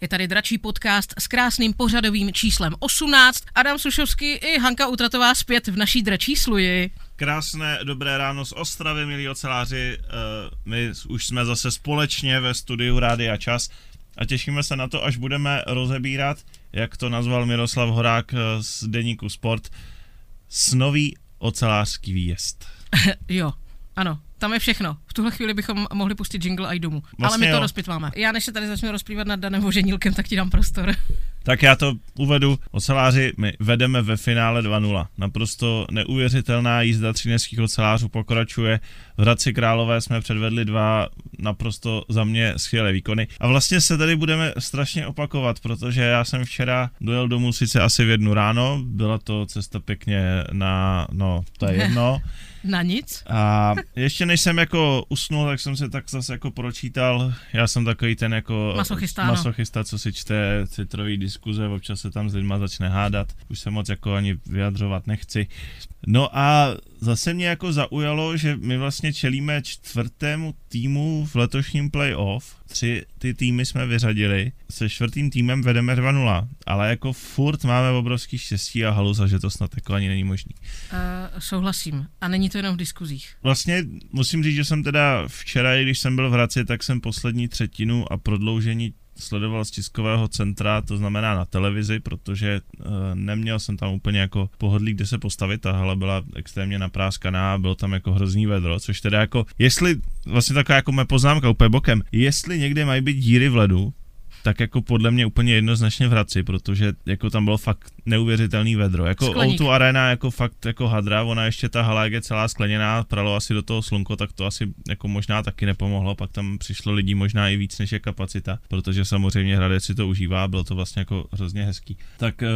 Je tady dračí podcast s krásným pořadovým číslem 18. Adam Sušovský i Hanka Utratová zpět v naší dračí sluji. Krásné dobré ráno z Ostravy, milí oceláři. Eh, My už jsme zase společně ve studiu Rádia Čas a těšíme se na to, až budeme rozebírat, jak to nazval Miroslav Horák eh, z Deníku Sport, snový ocelářský výjezd. jo, ano, tam je všechno. V tuhle chvíli bychom mohli pustit jingle a jít domů. Vlastně Ale my to jo. rozpitváme. Já než se tady začnu rozplývat nad Danem Voženílkem, tak ti dám prostor. Tak já to uvedu. Oceláři my vedeme ve finále 2-0. Naprosto neuvěřitelná jízda třineckých ocelářů pokračuje. V Hradci Králové jsme předvedli dva naprosto za mě skvělé výkony. A vlastně se tady budeme strašně opakovat, protože já jsem včera dojel domů sice asi v jednu ráno, byla to cesta pěkně na, no, to je jedno. Na nic? A ještě než jsem jako usnul, tak jsem se tak zase jako pročítal. Já jsem takový ten jako Masochista, masochista co si čte citrový diskuze, občas se tam s lidma začne hádat. Už se moc jako ani vyjadřovat nechci. No a zase mě jako zaujalo, že my vlastně čelíme čtvrtému týmu v letošním playoff. Tři ty týmy jsme vyřadili. Se čtvrtým týmem vedeme 2-0. Ale jako furt máme obrovský štěstí a haluza, že to snad jako ani není možný. Uh, souhlasím. A není to jenom v diskuzích. Vlastně musím říct, že jsem teda včera, i když jsem byl v Hradci, tak jsem poslední třetinu a prodloužení sledoval z tiskového centra, to znamená na televizi, protože uh, neměl jsem tam úplně jako pohodlí, kde se postavit, ta hala byla extrémně napráskaná, bylo tam jako hrozný vedro, což teda jako, jestli, vlastně taková jako moje poznámka úplně bokem, jestli někde mají být díry v ledu, tak jako podle mě úplně jednoznačně v Hradci, protože jako tam bylo fakt neuvěřitelný vedro. Jako Skleník. O2 Arena jako fakt jako hadra, ona ještě ta hala je celá skleněná, pralo asi do toho slunko, tak to asi jako možná taky nepomohlo, pak tam přišlo lidí možná i víc než je kapacita, protože samozřejmě Hradec si to užívá, bylo to vlastně jako hrozně hezký. Tak eh,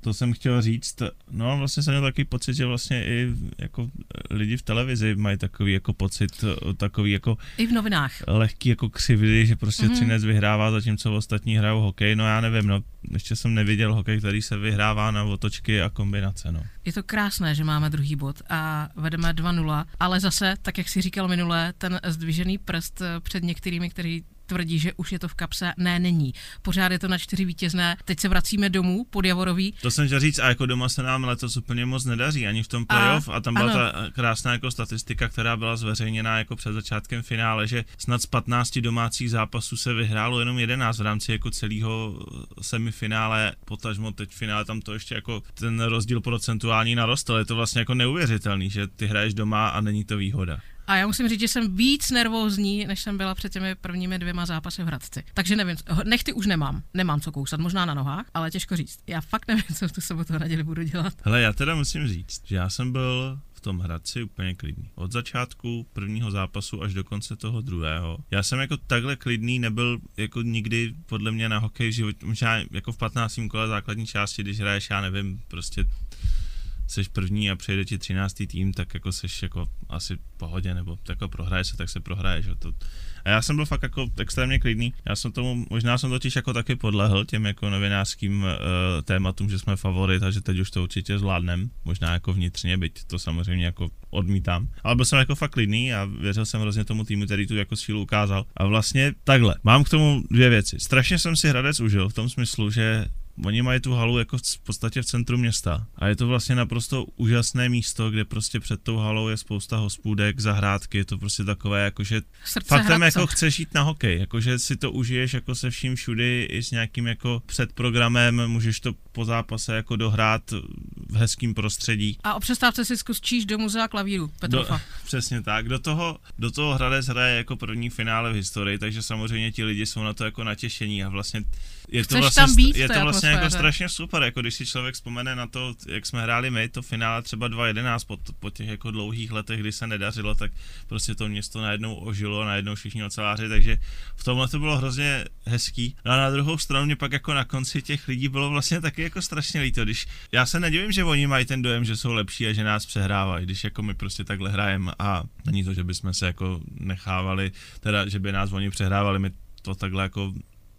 to jsem chtěl říct, no a vlastně jsem měl takový pocit, že vlastně i jako lidi v televizi mají takový jako pocit, eh, takový jako I v novinách. lehký jako křivdy, že prostě mm-hmm. Třinec vyhrává, zatímco ostatní hrajou hokej, no já nevím, no ještě jsem neviděl hokej, který se vyhrává na otočky a kombinace, no. Je to krásné, že máme druhý bod a vedeme 2-0, ale zase, tak jak si říkal minule, ten zdvižený prst před některými, kteří tvrdí, že už je to v kapse, ne, není. Pořád je to na čtyři vítězné. Teď se vracíme domů pod Javorový. To jsem chtěl říct, a jako doma se nám letos úplně moc nedaří, ani v tom playoff, a, a tam byla ano. ta krásná jako statistika, která byla zveřejněná jako před začátkem finále, že snad z 15 domácích zápasů se vyhrálo jenom 11 v rámci jako celého semifinále, potažmo teď finále tam to ještě jako ten rozdíl procentuální narostl, je to vlastně jako neuvěřitelný, že ty hraješ doma a není to výhoda. A já musím říct, že jsem víc nervózní, než jsem byla před těmi prvními dvěma zápasy v Hradci. Takže nevím, nechty už nemám, nemám co kousat, možná na nohách, ale těžko říct. Já fakt nevím, co v tu sobotu a neděli budu dělat. Hele, já teda musím říct, že já jsem byl v tom Hradci úplně klidný. Od začátku prvního zápasu až do konce toho druhého. Já jsem jako takhle klidný nebyl jako nikdy podle mě na hokej v životě, možná jako v 15. kole základní části, když hraješ, já nevím, prostě seš první a přijde ti 13. tým, tak jako seš jako asi v pohodě, nebo jako prohraje se, tak se prohraje, že to. A já jsem byl fakt jako extrémně klidný. Já jsem tomu, možná jsem totiž jako taky podlehl těm jako novinářským uh, tématům, že jsme favorit a že teď už to určitě zvládnem. Možná jako vnitřně, byť to samozřejmě jako odmítám. Ale byl jsem jako fakt klidný a věřil jsem hrozně tomu týmu, který tu jako sílu ukázal. A vlastně takhle. Mám k tomu dvě věci. Strašně jsem si Hradec užil v tom smyslu, že Oni mají tu halu jako v podstatě v centru města a je to vlastně naprosto úžasné místo, kde prostě před tou halou je spousta hospůdek, zahrádky, je to prostě takové jako, že Srdce Faktem Hradce. jako chceš jít na hokej, jakože si to užiješ jako se vším všudy i s nějakým jako předprogramem, můžeš to po zápase jako dohrát v hezkém prostředí. A o přestávce si zkus číst do muzea klavíru, Do, Petrofa. přesně tak. Do toho, do toho Hradec hraje jako první finále v historii, takže samozřejmě ti lidi jsou na to jako natěšení a vlastně je to vlastně, tam být je to vlastně jako strašně super, jako když si člověk vzpomene na to, jak jsme hráli my, to finále třeba 2.11 po, po těch jako dlouhých letech, kdy se nedařilo, tak prostě to město najednou ožilo, najednou všichni oceláři, takže v tomhle to bylo hrozně hezký. No a na druhou stranu mě pak jako na konci těch lidí bylo vlastně taky jako strašně líto, když já se nedivím, že oni mají ten dojem, že jsou lepší a že nás přehrávají, když jako my prostě takhle hrajeme a není to, že bychom se jako nechávali, teda že by nás oni přehrávali, my to takhle jako,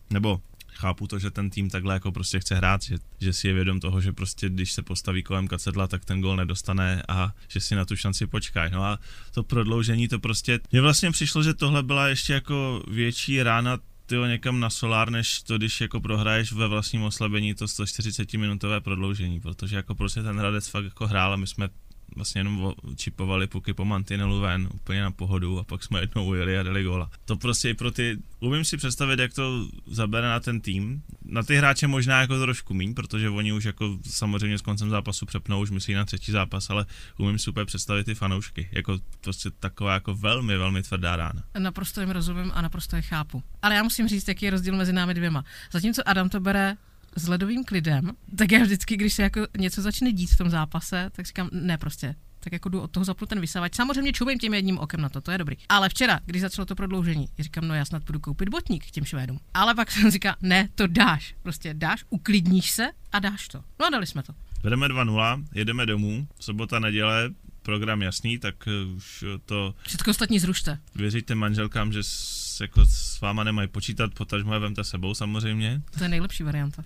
nebo chápu to, že ten tým takhle jako prostě chce hrát, že, že si je vědom toho, že prostě když se postaví kolem kacedla, tak ten gol nedostane a že si na tu šanci počkají. No a to prodloužení to prostě, mně vlastně přišlo, že tohle byla ještě jako větší rána tyjo, někam na solár, než to, když jako prohraješ ve vlastním oslabení to 140 minutové prodloužení, protože jako prostě ten Hradec fakt jako hrál a my jsme vlastně jenom čipovali puky po mantinelu ven, úplně na pohodu a pak jsme jednou ujeli a dali gola. To prostě i pro ty, umím si představit, jak to zabere na ten tým. Na ty hráče možná jako trošku míň, protože oni už jako samozřejmě s koncem zápasu přepnou, už myslí na třetí zápas, ale umím si úplně představit ty fanoušky. Jako prostě taková jako velmi, velmi tvrdá rána. Naprosto jim rozumím a naprosto je chápu. Ale já musím říct, jaký je rozdíl mezi námi dvěma. Zatímco Adam to bere s ledovým klidem, tak já vždycky, když se jako něco začne dít v tom zápase, tak říkám, ne prostě, tak jako jdu od toho zapnu ten vysavač. Samozřejmě čumím tím jedním okem na to, to je dobrý. Ale včera, když začalo to prodloužení, říkám, no já snad budu koupit botník k těm Švédům. Ale pak jsem říká, ne, to dáš. Prostě dáš, uklidníš se a dáš to. No a dali jsme to. Vedeme 2-0, jedeme domů, sobota, neděle, program jasný, tak eh, už to... Všechno ostatní zrušte. Věříte manželkám, že s, jako s váma nemají počítat, potažmo je vemte sebou samozřejmě. To je nejlepší varianta.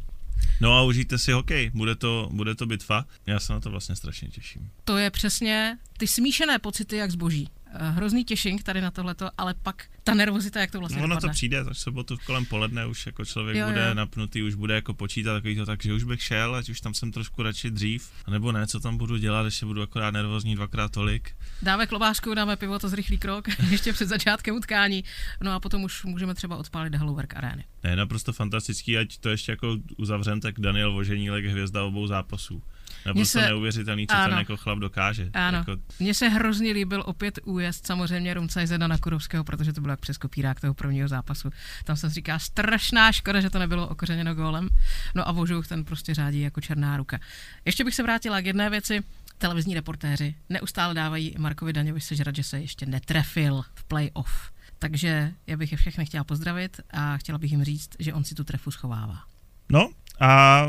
No a užijte si hokej, bude to, bude to bitva. Já se na to vlastně strašně těším. To je přesně ty smíšené pocity jak zboží. Eh, hrozný těšink tady na tohleto, ale pak ta nervozita, jak to vlastně no, Ono dopadne. to přijde, až sobotu kolem poledne už jako člověk Jo, bude jo. napnutý, už bude jako počítat takový to, takže už bych šel, ať už tam jsem trošku radši dřív, nebo ne, co tam budu dělat, ještě budu akorát nervózní dvakrát tolik. Dáme klobásku, dáme pivo, to zrychlý krok, ještě před začátkem utkání. No a potom už můžeme třeba odpálit Hallowwerk arény. Ne, naprosto fantastický, ať to ještě jako uzavřem, tak Daniel Voženílek hvězda obou zápasů. Naprosto se- neuvěřitelný, co ano. ten jako chlap dokáže. Ano. Jako, Mně se hrozně líbil opět újezd samozřejmě Rumcajzeda na Kurovského, protože to bylo jak přes kopírák toho prvního zápasu. Tam se říká strašná škoda, že to nebylo okořeněno gólem. No a Vožuch ten prostě řádí jako černá ruka. Ještě bych se vrátila k jedné věci. Televizní reportéři neustále dávají Markovi Daňovi sežrat, že se ještě netrefil v playoff. Takže já bych je všechny chtěla pozdravit a chtěla bych jim říct, že on si tu trefu schovává. No a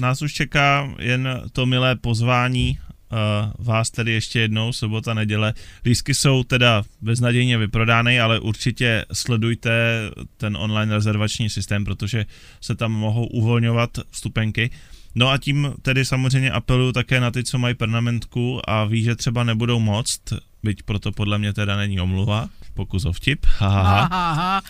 nás už čeká jen to milé pozvání uh, vás tedy ještě jednou, sobota, neděle. Lístky jsou teda beznadějně vyprodány, ale určitě sledujte ten online rezervační systém, protože se tam mohou uvolňovat vstupenky. No a tím tedy samozřejmě apeluju také na ty, co mají pernamentku a ví, že třeba nebudou moct, byť proto podle mě teda není omluva, pokus o vtip, haha. Aha,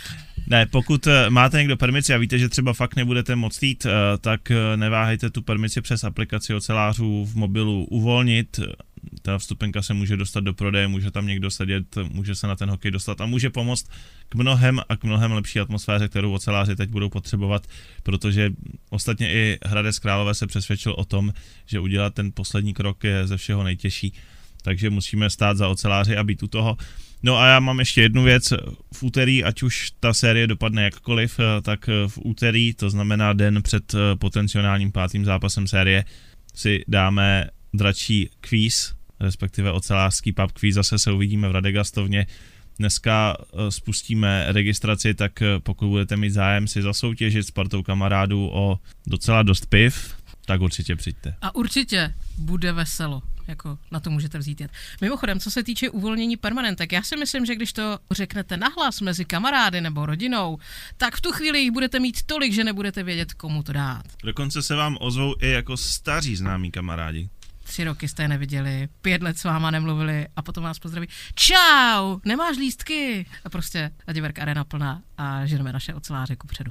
Ne, pokud eh, máte někdo permici a víte, že třeba fakt nebudete moct jít, eh, tak eh, neváhejte tu permici přes aplikaci ocelářů v mobilu uvolnit. Ta vstupenka se může dostat do prodeje, může tam někdo sedět, může se na ten hokej dostat a může pomoct k mnohem a k mnohem lepší atmosféře, kterou oceláři teď budou potřebovat, protože ostatně i Hradec Králové se přesvědčil o tom, že udělat ten poslední krok je ze všeho nejtěžší, takže musíme stát za oceláři a být u toho. No a já mám ještě jednu věc. V úterý, ať už ta série dopadne jakkoliv, eh, tak eh, v úterý, to znamená den před eh, potenciálním pátým zápasem série, si dáme dračí kvíz, respektive ocelářský pub kvíz. Zase se uvidíme v Radegastovně. Dneska spustíme registraci, tak pokud budete mít zájem si zasoutěžit s partou kamarádů o docela dost piv, tak určitě přijďte. A určitě bude veselo, jako na to můžete vzít jet. Mimochodem, co se týče uvolnění permanentek, já si myslím, že když to řeknete nahlas mezi kamarády nebo rodinou, tak v tu chvíli jich budete mít tolik, že nebudete vědět, komu to dát. Dokonce se vám ozvou i jako staří známí kamarádi. Tři roky jste je neviděli, pět let s váma nemluvili a potom vás pozdraví. Čau, nemáš lístky? A prostě Ladiverk arena plná a ženeme naše oceláře ku předu.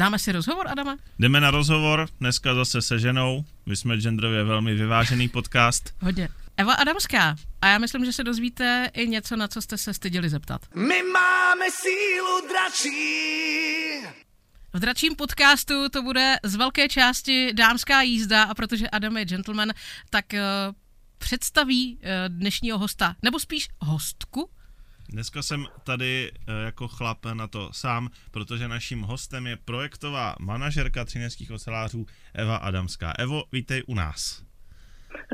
Dáme si rozhovor, Adama? Jdeme na rozhovor, dneska zase se ženou. My jsme genderově velmi vyvážený podcast. Hodně. Eva Adamská. A já myslím, že se dozvíte i něco, na co jste se styděli zeptat. My máme sílu dračí. V dračím podcastu to bude z velké části dámská jízda a protože Adam je gentleman, tak uh, představí uh, dnešního hosta, nebo spíš hostku. Dneska jsem tady eh, jako chlap na to sám, protože naším hostem je projektová manažerka třineckých ocelářů Eva Adamská. Evo, vítej u nás.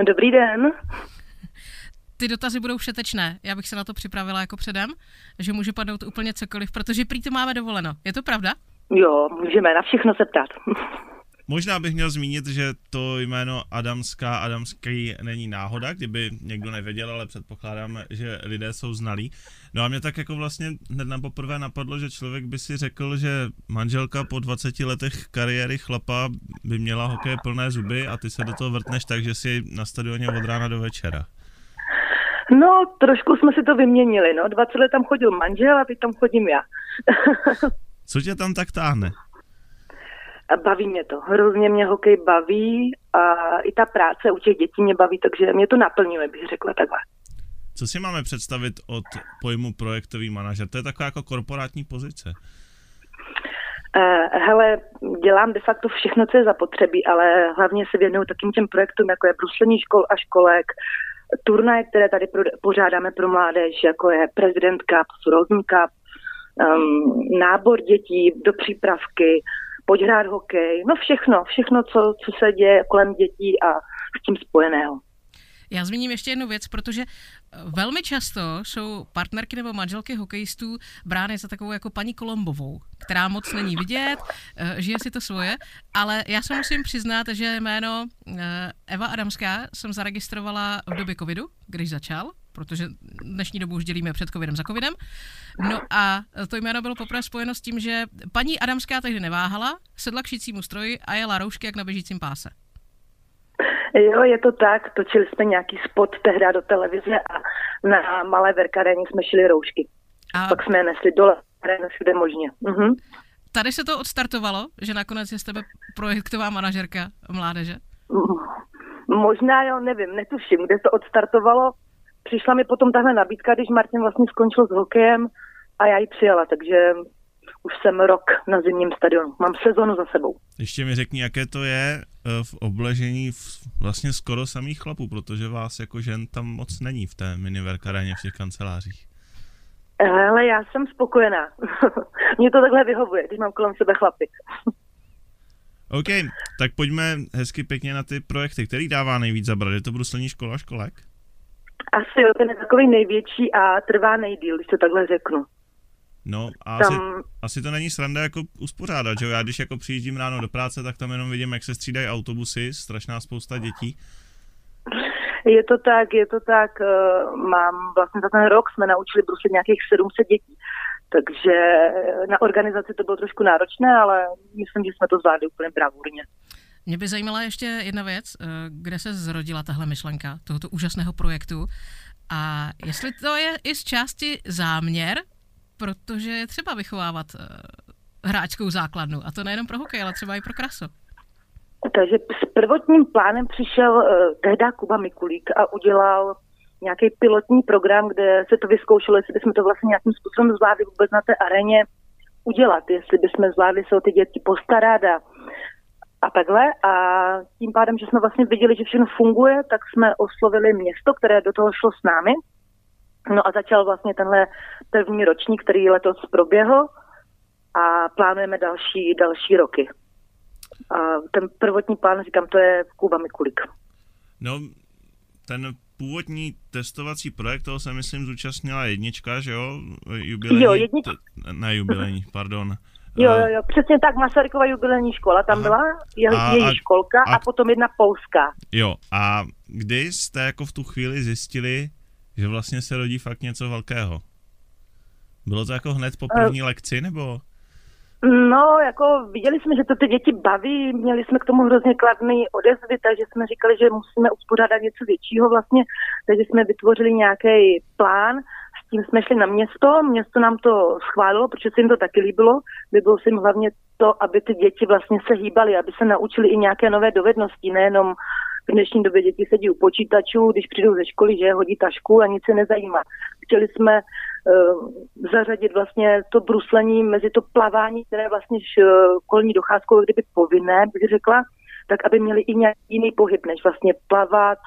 Dobrý den. Ty dotazy budou všetečné. Já bych se na to připravila jako předem, že může padnout úplně cokoliv, protože prý to máme dovoleno. Je to pravda? Jo, můžeme na všechno se ptát. Možná bych měl zmínit, že to jméno Adamská, Adamský není náhoda, kdyby někdo nevěděl, ale předpokládám, že lidé jsou znalí. No a mě tak jako vlastně hned na poprvé napadlo, že člověk by si řekl, že manželka po 20 letech kariéry chlapa by měla hokej plné zuby a ty se do toho vrtneš tak, že si na stadioně od rána do večera. No, trošku jsme si to vyměnili, no. 20 let tam chodil manžel a teď tam chodím já. Co tě tam tak táhne? Baví mě to. Hrozně mě hokej baví a i ta práce u těch dětí mě baví, takže mě to naplňuje, bych řekla takhle. Co si máme představit od pojmu projektový manažer? To je taková jako korporátní pozice. Uh, hele, dělám de facto všechno, co je zapotřebí, ale hlavně se věnuju takým těm projektům, jako je bruslení škol a školek, turnaje, které tady pořádáme pro mládež, jako je President Cup, Frozen Cup, um, nábor dětí do přípravky, pojď hrát hokej, no všechno, všechno, co, co se děje kolem dětí a s tím spojeného. Já zmíním ještě jednu věc, protože eh, velmi často jsou partnerky nebo manželky hokejistů brány za takovou jako paní Kolombovou, která moc není vidět, eh, žije si to svoje, ale já se musím přiznat, že jméno eh, Eva Adamská jsem zaregistrovala v době covidu, když začal, protože dnešní dobu už dělíme před covidem za covidem. No a to jméno bylo poprvé spojeno s tím, že paní Adamská tehdy neváhala, sedla k šícímu stroji a jela roušky jak na běžícím páse. Jo, je to tak. Točili jsme nějaký spot tehdy do televize a na malé verkaréně jsme šili roušky. A... Pak jsme je nesli dole, všude možně. Mhm. Tady se to odstartovalo, že nakonec je z tebe projektová manažerka mládeže? Možná jo, nevím, netuším, kde to odstartovalo. Přišla mi potom tahle nabídka, když Martin vlastně skončil s hokejem a já ji přijala, takže už jsem rok na zimním stadionu. Mám sezonu za sebou. Ještě mi řekni, jaké to je eh, v obležení vlastně skoro samých chlapů, protože vás jako žen tam moc není v té miniverkaréně v těch kancelářích. Ale já jsem spokojená. Mně to takhle vyhovuje, když mám kolem sebe chlapy. OK, tak pojďme hezky pěkně na ty projekty. Který dává nejvíc zabrat? Je to bruslení škola školek? Asi jo, ten je takový největší a trvá nejdíl, když to takhle řeknu. No a tam... asi, asi to není sranda jako uspořádat, že jo? Já když jako přijíždím ráno do práce, tak tam jenom vidím, jak se střídají autobusy, strašná spousta dětí. Je to tak, je to tak. Eh, mám vlastně za ten rok jsme naučili bruslit nějakých 700 dětí. Takže na organizaci to bylo trošku náročné, ale myslím, že jsme to zvládli úplně bravurně. Mě by zajímala ještě jedna věc, eh, kde se zrodila tahle myšlenka tohoto úžasného projektu a jestli to je i z části záměr protože je třeba vychovávat uh, hráčskou základnu. A to nejenom pro hokej, ale třeba i pro kraso. Takže s prvotním plánem přišel uh, tehdy Kuba Mikulík a udělal nějaký pilotní program, kde se to vyzkoušelo, jestli bychom to vlastně nějakým způsobem zvládli vůbec na té aréně udělat, jestli bychom zvládli se o ty děti postarat a, a takhle. A tím pádem, že jsme vlastně viděli, že všechno funguje, tak jsme oslovili město, které do toho šlo s námi No a začal vlastně tenhle první ročník, který letos proběhl a plánujeme další, další roky. A ten prvotní plán, říkám, to je Kuba Mikulik. No, ten původní testovací projekt, toho se myslím zúčastnila jednička, že jo? Jubilejní, jo, jednička. T- ne jubilejní, pardon. Jo, jo, jo, přesně tak, Masarykova jubilejní škola tam Aha. byla, je, a, její školka a, a potom jedna polská. Jo, a kdy jste jako v tu chvíli zjistili, že vlastně se rodí fakt něco velkého. Bylo to jako hned po první uh, lekci, nebo? No, jako viděli jsme, že to ty děti baví, měli jsme k tomu hrozně kladný odezvy, takže jsme říkali, že musíme uspořádat něco většího vlastně, takže jsme vytvořili nějaký plán, tím jsme šli na město, město nám to schválilo, protože se jim to taky líbilo, bylo se jim hlavně to, aby ty děti vlastně se hýbaly, aby se naučili i nějaké nové dovednosti, nejenom v dnešní době děti sedí u počítačů, když přijdou ze školy, že hodí tašku a nic se nezajímá. Chtěli jsme uh, zařadit vlastně to bruslení mezi to plavání, které vlastně školní docházkou kdyby povinné, bych řekla, tak aby měli i nějaký jiný pohyb, než vlastně plavat,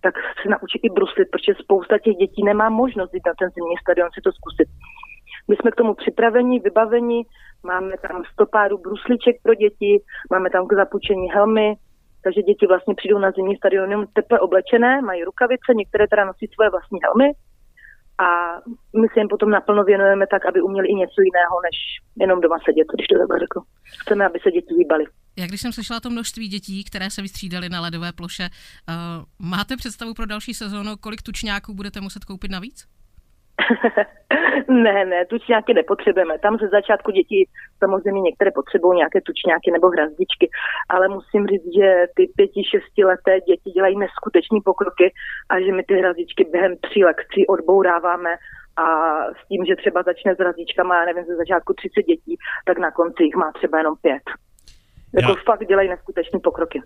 tak se naučit i bruslit, protože spousta těch dětí nemá možnost jít na ten zimní stadion si to zkusit. My jsme k tomu připraveni, vybaveni, máme tam stopáru brusliček pro děti, máme tam k zapučení helmy, takže děti vlastně přijdou na zimní stadion teple oblečené, mají rukavice, některé teda nosí svoje vlastní helmy a my se jim potom naplno věnujeme tak, aby uměli i něco jiného, než jenom doma sedět, když to takhle řekl. Chceme, aby se děti hýbaly. Já když jsem slyšela to množství dětí, které se vystřídaly na ledové ploše, uh, máte představu pro další sezónu, kolik tučňáků budete muset koupit navíc? ne, ne, tučňáky nepotřebujeme. Tam ze začátku děti samozřejmě některé potřebují nějaké tučňáky nebo hrazdičky, ale musím říct, že ty pěti, šestileté děti dělají neskutečný pokroky a že my ty hrazdičky během tří lekcí odbouráváme a s tím, že třeba začne s hrazdičkama, já nevím, ze začátku 30 dětí, tak na konci jich má třeba jenom pět. Jako já... fakt dělají neskutečný pokroky.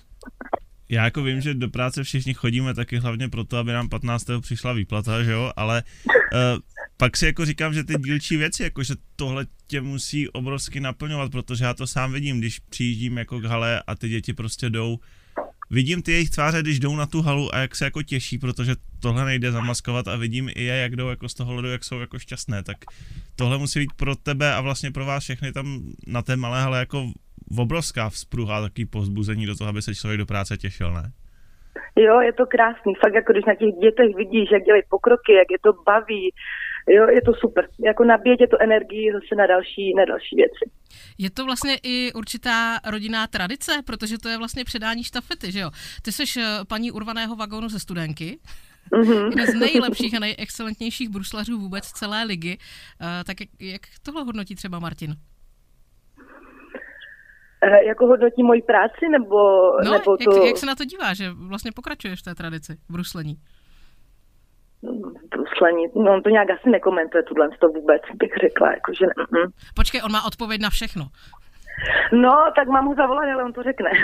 Já jako vím, že do práce všichni chodíme taky hlavně proto, aby nám 15. přišla výplata, že jo, ale uh, pak si jako říkám, že ty dílčí věci, jako že tohle tě musí obrovsky naplňovat, protože já to sám vidím, když přijíždím jako k hale a ty děti prostě jdou vidím ty jejich tváře, když jdou na tu halu a jak se jako těší, protože tohle nejde zamaskovat a vidím i je, jak jdou jako z toho ledu, jak jsou jako šťastné, tak tohle musí být pro tebe a vlastně pro vás všechny tam na té malé hale jako obrovská vzpruha, takový povzbuzení do toho, aby se člověk do práce těšil, ne? Jo, je to krásný. Fakt jako když na těch dětech vidíš, jak dělají pokroky, jak je to baví, jo, je to super. Jako nabíjet je to energii zase na další, na další věci. Je to vlastně i určitá rodinná tradice, protože to je vlastně předání štafety, že jo? Ty jsi eh, paní urvaného vagónu ze studenky, Mm-hmm. Jeden z nejlepších a nejexcelentnějších bruslařů vůbec celé ligy. Uh, tak jak, jak tohle hodnotí třeba Martin? Eh, jako hodnotí moji práci, nebo, no, nebo to... Jak, jak se na to dívá, že vlastně pokračuješ v té tradici v bruslení? Bruslení, no on to nějak asi nekomentuje tuhle to vůbec, bych řekla, jakože ne. Mm. Počkej, on má odpověď na všechno. No, tak mám mu zavolat, ale on to řekne.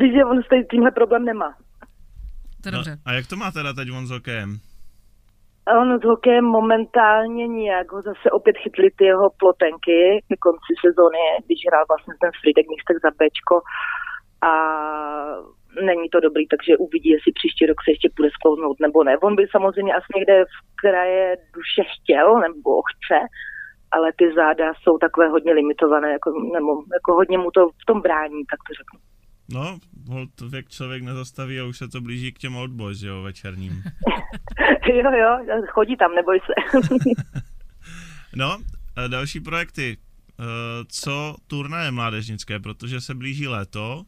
Víš, že on s tímhle problém nemá. To dobře. No, a jak to má teda teď on s hokejem? On s hokejem momentálně nijak ho zase opět chytli ty jeho plotenky ke konci sezóny, když hrál vlastně ten Fridek místek za Bčko a není to dobrý, takže uvidí, jestli příští rok se ještě bude sklouznout nebo ne. On by samozřejmě asi někde v kraje duše chtěl nebo chce, ale ty záda jsou takové hodně limitované, jako, nebo jako hodně mu to v tom brání, tak to řeknu. No, hold věk člověk nezastaví a už se to blíží k těm old boys, jo, večerním. jo, jo, chodí tam, neboj se. no, další projekty. Eh, co turnaje mládežnické, protože se blíží léto,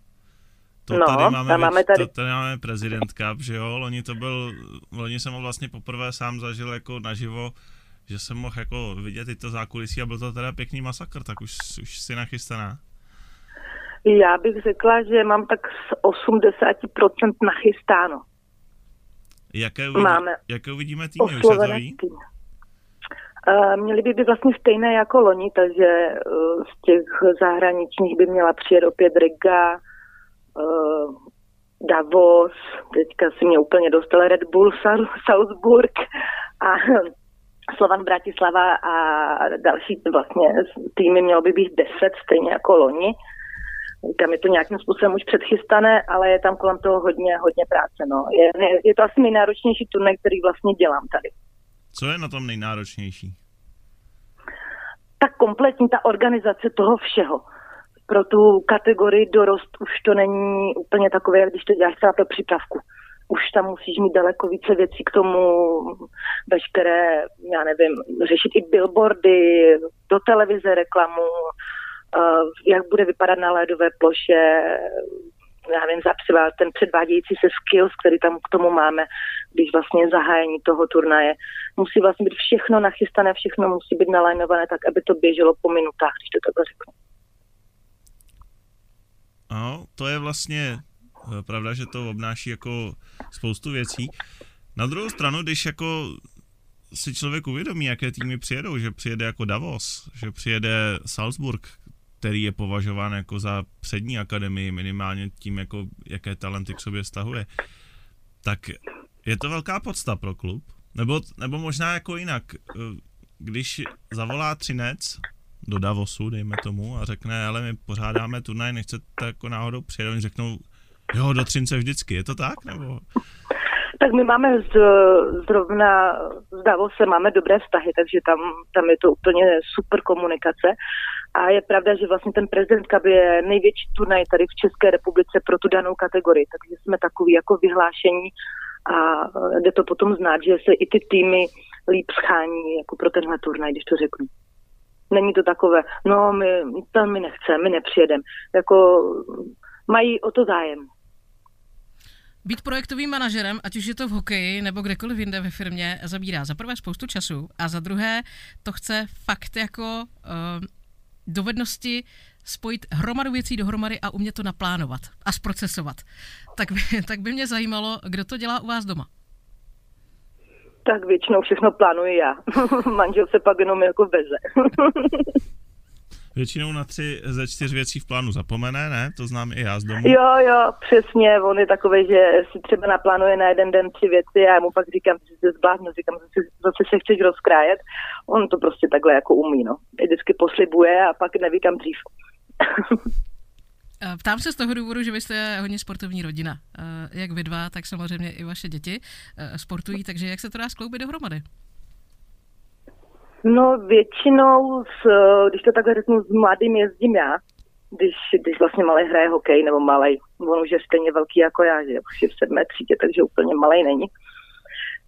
to no, tady máme, máme tady... To tady máme prezident Cup, že jo, loni to byl, loni jsem ho vlastně poprvé sám zažil jako naživo, že jsem mohl jako vidět i to zákulisí a byl to teda pěkný masakr, tak už, už si nachystaná. Já bych řekla, že mám tak z 80% nachystáno. Jaké, uvidí, Máme jaké uvidíme týmy? Už se to ví? Uh, měly by být vlastně stejné jako loni, takže uh, z těch zahraničních by měla přijet opět Riga, uh, Davos, teďka si mě úplně dostal Red Bull Salzburg a Slovan Bratislava a další vlastně týmy mělo by být 10, stejně jako loni. Tam je to nějakým způsobem už předchystané, ale je tam kolem toho hodně, hodně práce. No. Je, je to asi nejnáročnější turnaj, který vlastně dělám tady. Co je na tom nejnáročnější? Tak kompletní ta organizace toho všeho pro tu kategorii dorost už to není úplně takové, jak když to děláš třeba pro přípravku. Už tam musíš mít daleko více věcí k tomu, veškeré, já nevím, řešit i billboardy, do televize reklamu, jak bude vypadat na ledové ploše, já nevím, třeba ten předvádějící se skills, který tam k tomu máme, když vlastně zahájení toho turnaje. Musí vlastně být všechno nachystané, všechno musí být nalajnované tak, aby to běželo po minutách, když to takhle řeknu. No, to je vlastně eh, pravda, že to obnáší jako spoustu věcí. Na druhou stranu, když jako si člověk uvědomí, jaké týmy přijedou, že přijede jako Davos, že přijede Salzburg, který je považován jako za přední akademii, minimálně tím, jako jaké talenty k sobě stahuje, tak je to velká podsta pro klub. Nebo, nebo možná jako jinak, eh, když zavolá Třinec do Davosu, dejme tomu, a řekne, ale my pořádáme turnaj, nechcete jako náhodou přijet, oni řeknou, jo, do Třince vždycky, je to tak, nebo? Tak my máme z, zrovna s Davosem máme dobré vztahy, takže tam, tam je to úplně super komunikace. A je pravda, že vlastně ten prezident Cup je největší turnaj tady v České republice pro tu danou kategorii, takže jsme takový jako vyhlášení a jde to potom znát, že se i ty týmy líp schání jako pro tenhle turnaj, když to řeknu. Není to takové, no my tam my nechceme, my nepřijedeme. Jako mají o to zájem. Být projektovým manažerem, ať už je to v hokeji nebo kdekoliv jinde ve firmě, zabírá za prvé spoustu času a za druhé to chce fakt jako uh, dovednosti spojit hromadu věcí dohromady a umět to naplánovat a zprocesovat. Tak by, tak by mě zajímalo, kdo to dělá u vás doma. Tak většinou všechno plánuji já. Manžel se pak jenom jako veze. Většinou na tři ze čtyř věcí v plánu zapomene, ne? To znám i já z domu. Jo, jo, přesně. On je takový, že si třeba naplánuje na jeden den tři věci a já mu pak říkám, že jsi zbláznil, říkám, že zase se chceš rozkrájet. On to prostě takhle jako umí, no. Vždycky poslibuje a pak neví kam dřív. Eh, ptám se z toho důvodu, že vy jste hodně sportovní rodina. Eh, jak vy dva, tak samozřejmě i vaše děti eh, sportují, takže jak se to dá skloubit dohromady? No většinou, s, když to takhle řeknu, s mladým jezdím já, když, když vlastně malý hraje hokej, nebo malý, on už je stejně velký jako já, že už je v sedmé třídě, takže úplně malý není.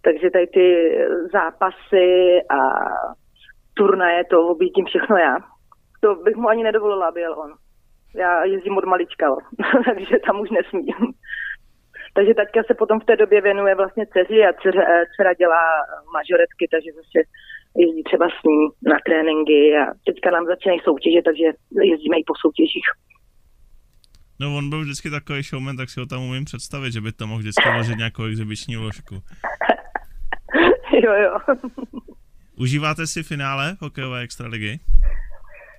Takže tady ty zápasy a turnaje, to objíždím všechno já. To bych mu ani nedovolila, aby jel on. Já jezdím od malička, takže tam už nesmím. takže taťka se potom v té době věnuje vlastně dceři a dcera, dcera dělá majoretky, takže zase jezdí třeba s ním na tréninky a teďka nám začínají soutěže, takže jezdíme i po soutěžích. No on byl vždycky takový showman, tak si ho tam umím představit, že by tam mohl vždycky vložit nějakou exibiční ložku. jo, jo. Užíváte si finále hokejové extraligy?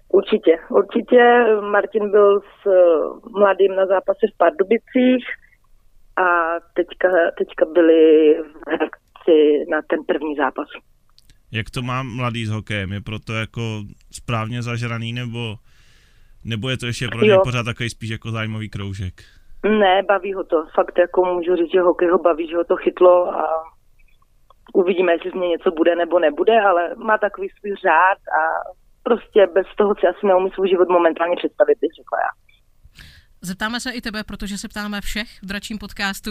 Určitě, určitě. Martin byl s eh, mladým na zápase v Pardubicích a teďka, teďka byli v reakci na ten první zápas. Jak to má mladý s hokejem? Je proto jako správně zažraný nebo, nebo je to ještě pro něj pořád takový spíš jako zájmový kroužek? Ne, baví ho to. Fakt jako můžu říct, že hokej ho baví, že ho to chytlo a uvidíme, jestli z něj něco bude nebo nebude, ale má takový svůj řád a prostě bez toho si asi neumí svůj život momentálně představit, bych řekla já. Zeptáme se i tebe, protože se ptáme všech v dračím podcastu.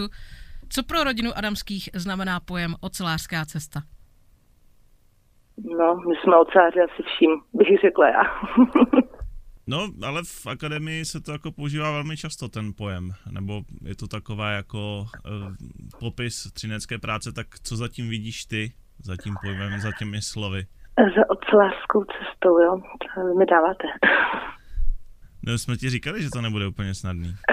Co pro rodinu Adamských znamená pojem ocelářská cesta? No, my jsme oceláři asi vším, bych řekla já. No, ale v akademii se to jako používá velmi často ten pojem, nebo je to taková jako uh, popis třinecké práce, tak co zatím vidíš ty, za tím pojmem, za těmi slovy? Za ocelářskou cestou, jo, to mi dáváte. No, jsme ti říkali, že to nebude úplně snadný.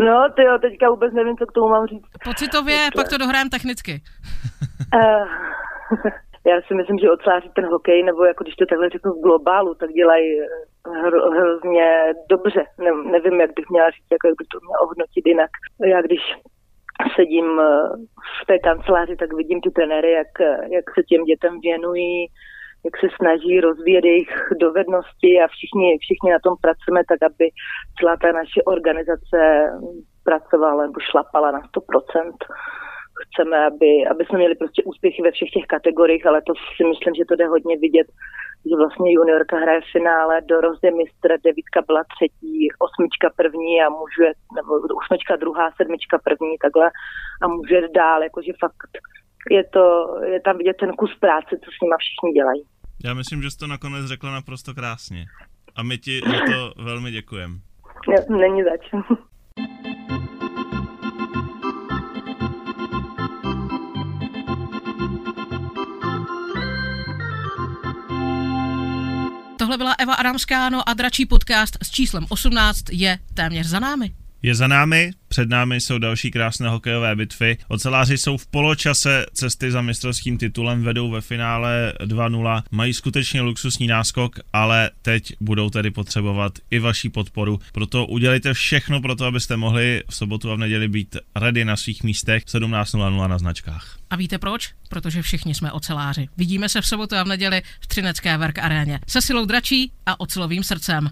No, ty jo, teďka vůbec nevím, co k tomu mám říct. Pocitově, pak to dohrám technicky. Já si myslím, že oceláři ten hokej, nebo jako když to takhle řeknu v globálu, tak dělají hro, hrozně dobře. Ne, nevím, jak bych měla říct, jako jak bych to měla ohodnotit jinak. Já když sedím v té kanceláři, tak vidím ty trenéry, jak, jak se těm dětem věnují, jak se snaží rozvíjet jejich dovednosti a všichni, všichni na tom pracujeme tak, aby celá ta naše organizace pracovala nebo šlapala na 100%. Chceme, aby, aby jsme měli prostě úspěchy ve všech těch kategoriích, ale to si myslím, že to jde hodně vidět, že vlastně juniorka hraje v finále, dorost je mistr, devítka byla třetí, osmička první a můžu jet, nebo osmička druhá, sedmička první, takhle a může dál, jakože fakt je, to, je tam vidět ten kus práce, co s nima všichni dělají. Já myslím, že jsi to nakonec řekla naprosto krásně. A my ti za to velmi děkujeme. Není zač. Tohle byla Eva Adamská, no a dračí podcast s číslem 18 je téměř za námi. Je za námi, před námi jsou další krásné hokejové bitvy. Oceláři jsou v poločase cesty za mistrovským titulem, vedou ve finále 2-0, mají skutečně luxusní náskok, ale teď budou tedy potřebovat i vaší podporu. Proto udělejte všechno pro to, abyste mohli v sobotu a v neděli být ready na svých místech 17.00 na značkách. A víte proč? Protože všichni jsme oceláři. Vidíme se v sobotu a v neděli v Třinecké Verk aréně se silou dračí a ocelovým srdcem.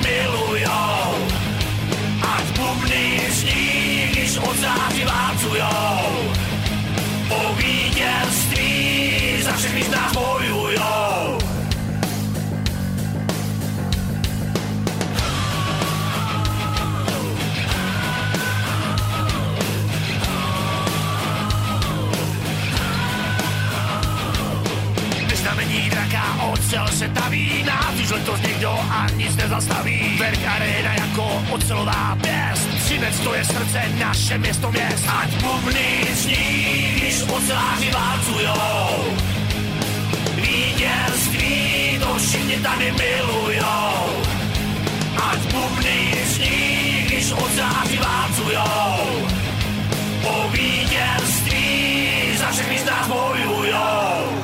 Mě nic nezastaví. Verk arena jako ocelová pěst, Třinec to je srdce, naše město měst. Ať bubny zní, když oceláři válcujou. Vítězství, to všichni tady milujou. Ať bubny zní, když oceláři válcujou. O vítězství za všechny z nás bojujou.